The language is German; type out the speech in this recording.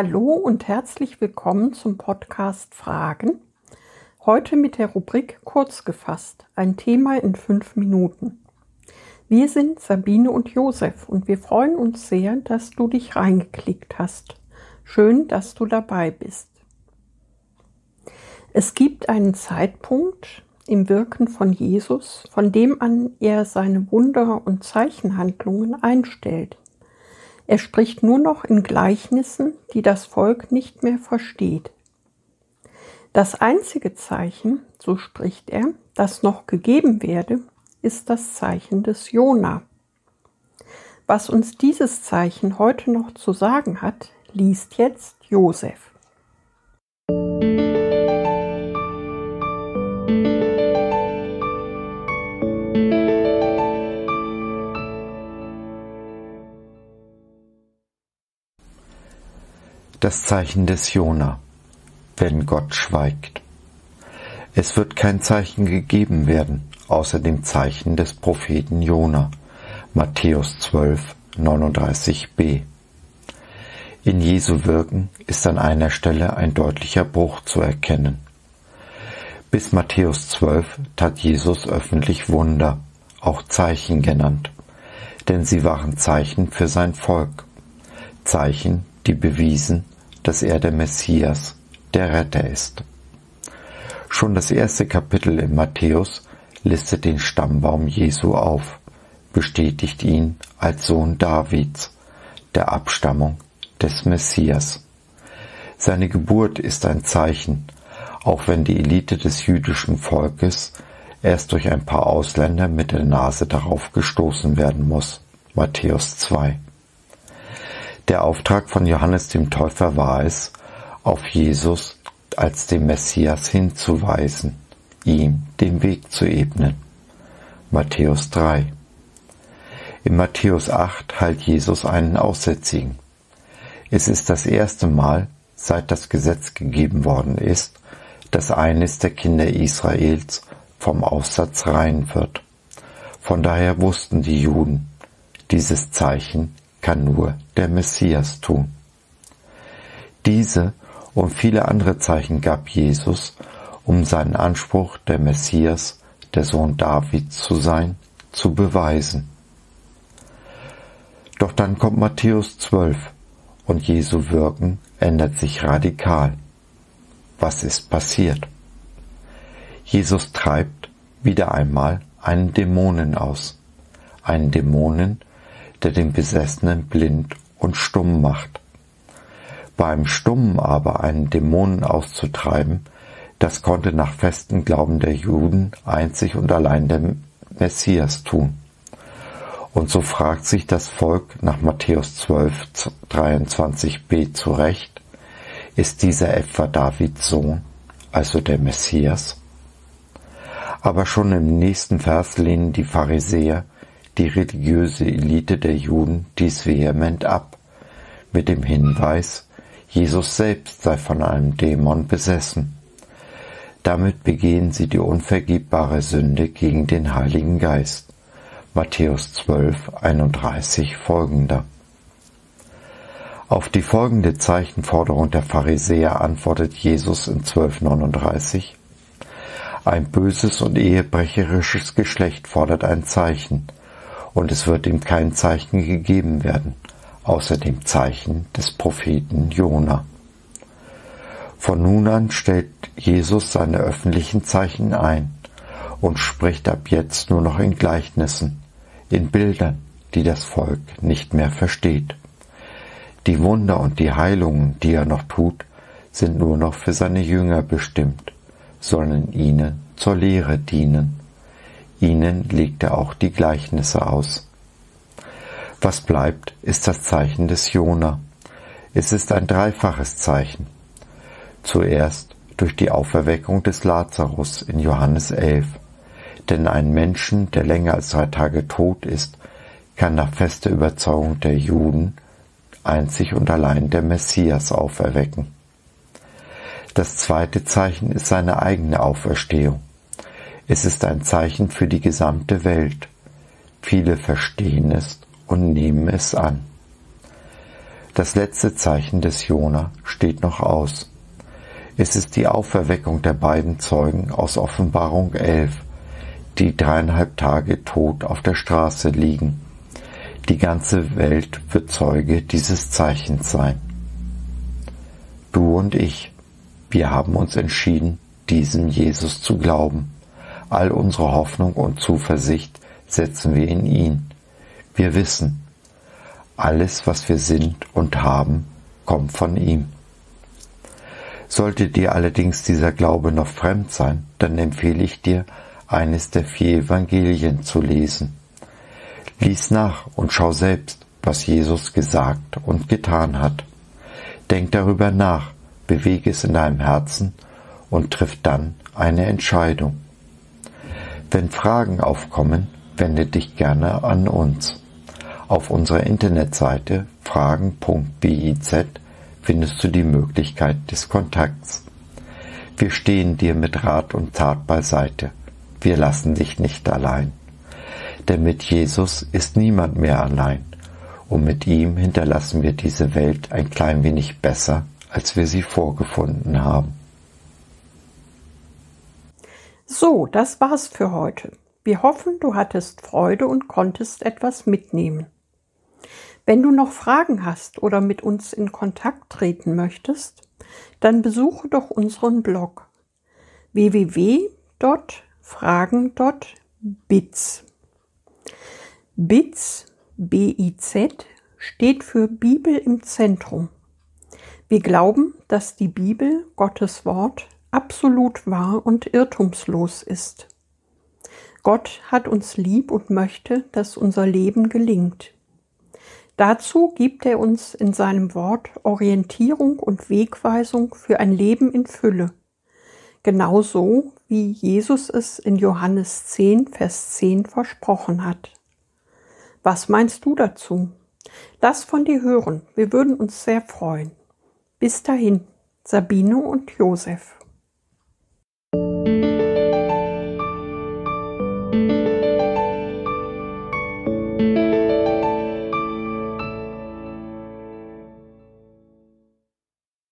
Hallo und herzlich willkommen zum Podcast Fragen. Heute mit der Rubrik Kurz gefasst, ein Thema in fünf Minuten. Wir sind Sabine und Josef und wir freuen uns sehr, dass du dich reingeklickt hast. Schön, dass du dabei bist. Es gibt einen Zeitpunkt im Wirken von Jesus, von dem an er seine Wunder und Zeichenhandlungen einstellt. Er spricht nur noch in Gleichnissen, die das Volk nicht mehr versteht. Das einzige Zeichen, so spricht er, das noch gegeben werde, ist das Zeichen des Jona. Was uns dieses Zeichen heute noch zu sagen hat, liest jetzt Josef. Das Zeichen des Jona, wenn Gott schweigt. Es wird kein Zeichen gegeben werden, außer dem Zeichen des Propheten Jona. Matthäus 12, 39b. In Jesu Wirken ist an einer Stelle ein deutlicher Bruch zu erkennen. Bis Matthäus 12 tat Jesus öffentlich Wunder, auch Zeichen genannt, denn sie waren Zeichen für sein Volk, Zeichen, die bewiesen, dass er der Messias, der Retter ist. Schon das erste Kapitel in Matthäus listet den Stammbaum Jesu auf, bestätigt ihn als Sohn Davids, der Abstammung des Messias. Seine Geburt ist ein Zeichen, auch wenn die Elite des jüdischen Volkes erst durch ein paar Ausländer mit der Nase darauf gestoßen werden muss. Matthäus 2. Der Auftrag von Johannes dem Täufer war es, auf Jesus als den Messias hinzuweisen, ihm den Weg zu ebnen. Matthäus 3. In Matthäus 8 heilt Jesus einen Aussätzigen. Es ist das erste Mal, seit das Gesetz gegeben worden ist, dass eines der Kinder Israels vom Aussatz rein wird. Von daher wussten die Juden, dieses Zeichen kann nur der Messias tun. Diese und viele andere Zeichen gab Jesus, um seinen Anspruch, der Messias, der Sohn Davids zu sein, zu beweisen. Doch dann kommt Matthäus 12 und Jesu Wirken ändert sich radikal. Was ist passiert? Jesus treibt wieder einmal einen Dämonen aus. Einen Dämonen, der den Besessenen blind und stumm macht. Beim Stummen aber einen Dämonen auszutreiben, das konnte nach festem Glauben der Juden einzig und allein der Messias tun. Und so fragt sich das Volk nach Matthäus 12, 23b zu Recht, ist dieser etwa Davids Sohn, also der Messias? Aber schon im nächsten Vers lehnen die Pharisäer die religiöse Elite der Juden dies vehement ab, mit dem Hinweis, Jesus selbst sei von einem Dämon besessen. Damit begehen sie die unvergebbare Sünde gegen den Heiligen Geist. Matthäus 12, 31 folgender. Auf die folgende Zeichenforderung der Pharisäer antwortet Jesus in 1239, ein böses und ehebrecherisches Geschlecht fordert ein Zeichen, und es wird ihm kein Zeichen gegeben werden, außer dem Zeichen des Propheten Jona. Von nun an stellt Jesus seine öffentlichen Zeichen ein und spricht ab jetzt nur noch in Gleichnissen, in Bildern, die das Volk nicht mehr versteht. Die Wunder und die Heilungen, die er noch tut, sind nur noch für seine Jünger bestimmt, sollen ihnen zur Lehre dienen. Ihnen legt er auch die Gleichnisse aus. Was bleibt, ist das Zeichen des Jona. Es ist ein dreifaches Zeichen. Zuerst durch die Auferweckung des Lazarus in Johannes 11. Denn ein Menschen, der länger als drei Tage tot ist, kann nach fester Überzeugung der Juden einzig und allein der Messias auferwecken. Das zweite Zeichen ist seine eigene Auferstehung. Es ist ein Zeichen für die gesamte Welt. Viele verstehen es und nehmen es an. Das letzte Zeichen des Jona steht noch aus. Es ist die Auferweckung der beiden Zeugen aus Offenbarung 11, die dreieinhalb Tage tot auf der Straße liegen. Die ganze Welt wird Zeuge dieses Zeichens sein. Du und ich, wir haben uns entschieden, diesem Jesus zu glauben. All unsere Hoffnung und Zuversicht setzen wir in ihn. Wir wissen, alles, was wir sind und haben, kommt von ihm. Sollte dir allerdings dieser Glaube noch fremd sein, dann empfehle ich dir, eines der vier Evangelien zu lesen. Lies nach und schau selbst, was Jesus gesagt und getan hat. Denk darüber nach, bewege es in deinem Herzen und triff dann eine Entscheidung. Wenn Fragen aufkommen, wende dich gerne an uns. Auf unserer Internetseite fragen.biz findest du die Möglichkeit des Kontakts. Wir stehen dir mit Rat und Tat beiseite. Wir lassen dich nicht allein. Denn mit Jesus ist niemand mehr allein. Und mit ihm hinterlassen wir diese Welt ein klein wenig besser, als wir sie vorgefunden haben. So, das war's für heute. Wir hoffen, du hattest Freude und konntest etwas mitnehmen. Wenn du noch Fragen hast oder mit uns in Kontakt treten möchtest, dann besuche doch unseren Blog www.fragen.biz. BIZ, B-I-Z, steht für Bibel im Zentrum. Wir glauben, dass die Bibel, Gottes Wort, absolut wahr und irrtumslos ist. Gott hat uns lieb und möchte, dass unser Leben gelingt. Dazu gibt er uns in seinem Wort Orientierung und Wegweisung für ein Leben in Fülle, genauso wie Jesus es in Johannes 10, Vers 10 versprochen hat. Was meinst du dazu? Lass von dir hören, wir würden uns sehr freuen. Bis dahin, Sabine und Josef.